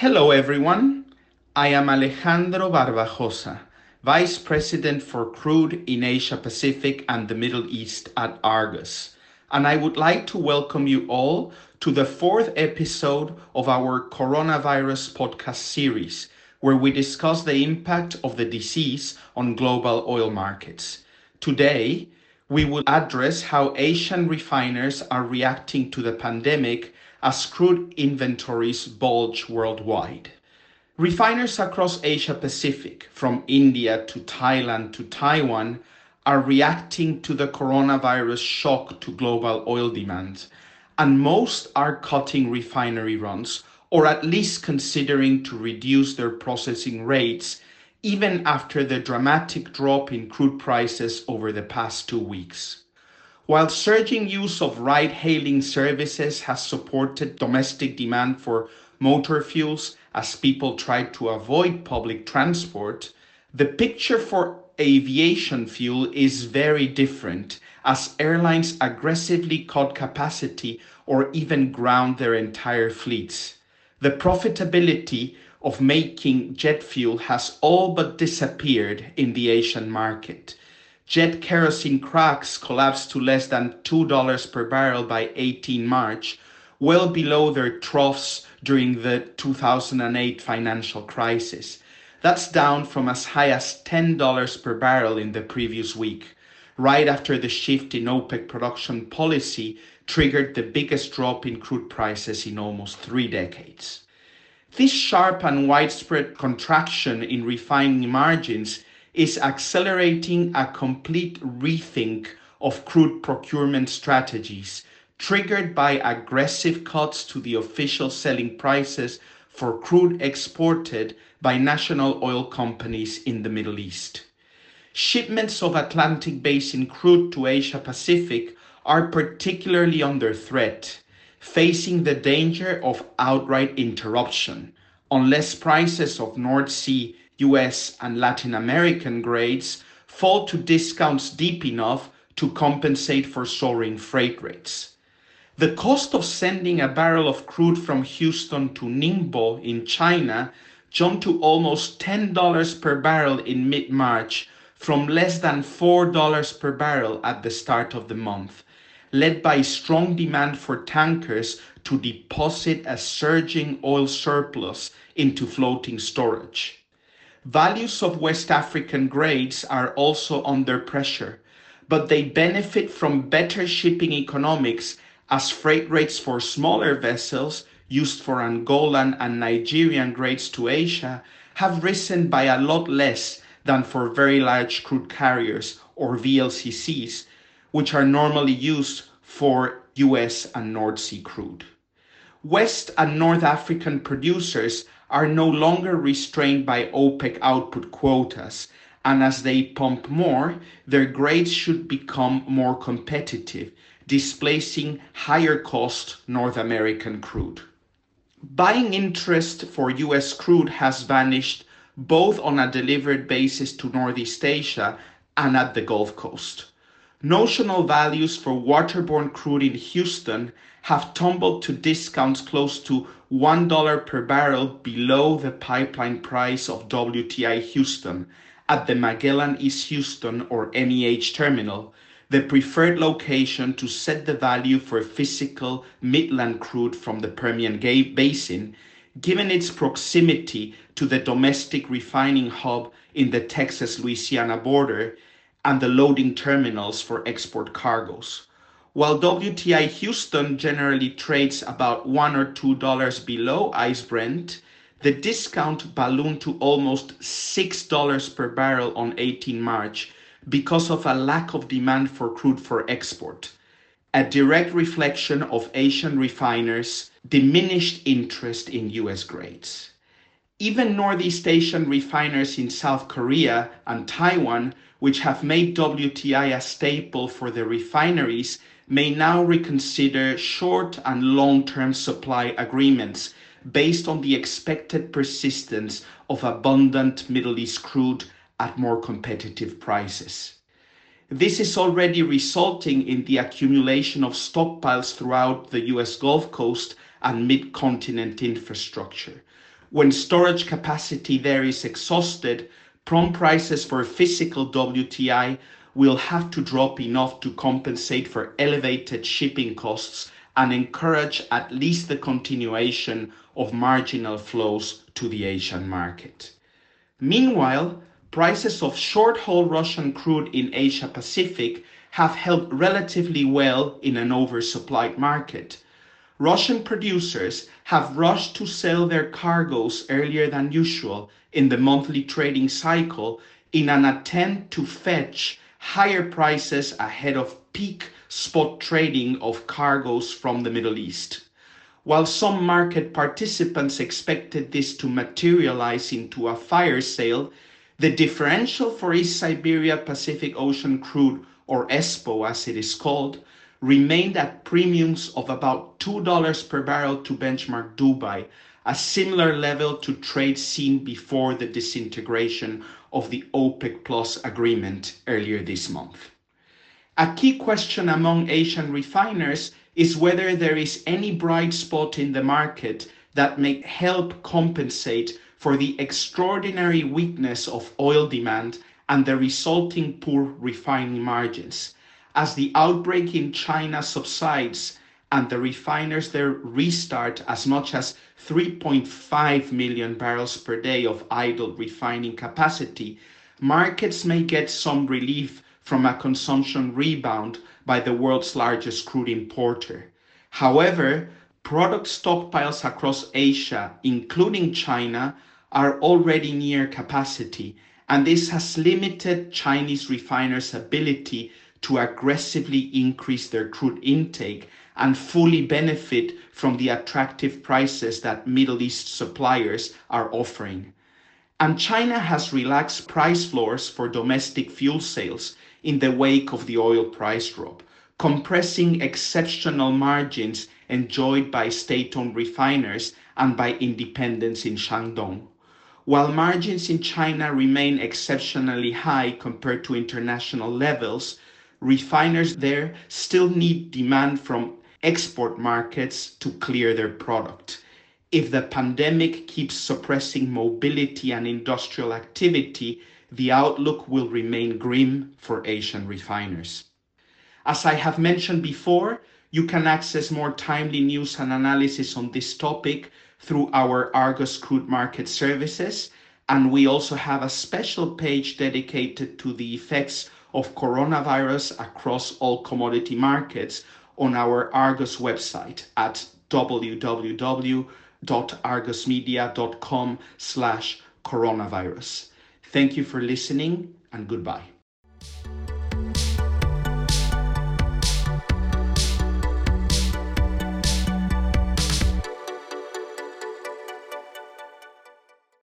Hello, everyone. I am Alejandro Barbajosa, Vice President for Crude in Asia Pacific and the Middle East at Argus. And I would like to welcome you all to the fourth episode of our coronavirus podcast series, where we discuss the impact of the disease on global oil markets. Today, we will address how Asian refiners are reacting to the pandemic as crude inventories bulge worldwide. Refiners across Asia Pacific, from India to Thailand to Taiwan, are reacting to the coronavirus shock to global oil demand, and most are cutting refinery runs or at least considering to reduce their processing rates even after the dramatic drop in crude prices over the past two weeks. While surging use of ride hailing services has supported domestic demand for motor fuels as people try to avoid public transport, the picture for aviation fuel is very different as airlines aggressively cut capacity or even ground their entire fleets. The profitability of making jet fuel has all but disappeared in the Asian market jet kerosene cracks collapsed to less than $2 per barrel by 18 March, well below their troughs during the 2008 financial crisis. That's down from as high as $10 per barrel in the previous week, right after the shift in OPEC production policy triggered the biggest drop in crude prices in almost three decades. This sharp and widespread contraction in refining margins is accelerating a complete rethink of crude procurement strategies, triggered by aggressive cuts to the official selling prices for crude exported by national oil companies in the Middle East. Shipments of Atlantic Basin crude to Asia Pacific are particularly under threat, facing the danger of outright interruption unless prices of North Sea US and Latin American grades fall to discounts deep enough to compensate for soaring freight rates. The cost of sending a barrel of crude from Houston to Ningbo in China jumped to almost $10 per barrel in mid March from less than $4 per barrel at the start of the month, led by strong demand for tankers to deposit a surging oil surplus into floating storage. Values of West African grades are also under pressure, but they benefit from better shipping economics as freight rates for smaller vessels used for Angolan and Nigerian grades to Asia have risen by a lot less than for very large crude carriers or VLCCs, which are normally used for US and North Sea crude. West and North African producers are no longer restrained by OPEC output quotas, and as they pump more, their grades should become more competitive, displacing higher cost North American crude. Buying interest for US crude has vanished both on a delivered basis to Northeast Asia and at the Gulf Coast. Notional values for waterborne crude in Houston have tumbled to discounts close to $1 per barrel below the pipeline price of WTI Houston at the Magellan East Houston or MEH terminal, the preferred location to set the value for physical Midland crude from the Permian Basin, given its proximity to the domestic refining hub in the Texas Louisiana border and the loading terminals for export cargoes. While WTI Houston generally trades about one or two dollars below ICE Brent, the discount ballooned to almost six dollars per barrel on 18 March because of a lack of demand for crude for export, a direct reflection of Asian refiners' diminished interest in US grades. Even Northeast Asian refiners in South Korea and Taiwan, which have made WTI a staple for their refineries, may now reconsider short and long-term supply agreements based on the expected persistence of abundant Middle East crude at more competitive prices. This is already resulting in the accumulation of stockpiles throughout the US Gulf Coast and mid-continent infrastructure, When storage capacity there is exhausted, prompt prices for physical WTI will have to drop enough to compensate for elevated shipping costs and encourage at least the continuation of marginal flows to the Asian market. Meanwhile, prices of short-haul Russian crude in Asia Pacific have held relatively well in an oversupplied market. Russian producers have rushed to sell their cargoes earlier than usual in the monthly trading cycle in an attempt to fetch higher prices ahead of peak spot trading of cargoes from the Middle East. While some market participants expected this to materialize into a fire sale, the differential for East Siberia Pacific Ocean crude, or ESPO as it is called, remained at premiums of about $2 per barrel to benchmark Dubai, a similar level to trade seen before the disintegration of the OPEC Plus agreement earlier this month. A key question among Asian refiners is whether there is any bright spot in the market that may help compensate for the extraordinary weakness of oil demand and the resulting poor refining margins. As the outbreak in China subsides and the refiners there restart as much as 3.5 million barrels per day of idle refining capacity, markets may get some relief from a consumption rebound by the world's largest crude importer. However, product stockpiles across Asia, including China, are already near capacity, and this has limited Chinese refiners' ability to aggressively increase their crude intake and fully benefit from the attractive prices that Middle East suppliers are offering. And China has relaxed price floors for domestic fuel sales in the wake of the oil price drop, compressing exceptional margins enjoyed by state-owned refiners and by independents in Shandong. While margins in China remain exceptionally high compared to international levels, refiners there still need demand from export markets to clear their product. If the pandemic keeps suppressing mobility and industrial activity, the outlook will remain grim for Asian refiners. As I have mentioned before, you can access more timely news and analysis on this topic through our Argus Crude Market services, and we also have a special page dedicated to the effects of coronavirus across all commodity markets on our Argus website at www.argusmedia.com slash coronavirus. Thank you for listening and goodbye.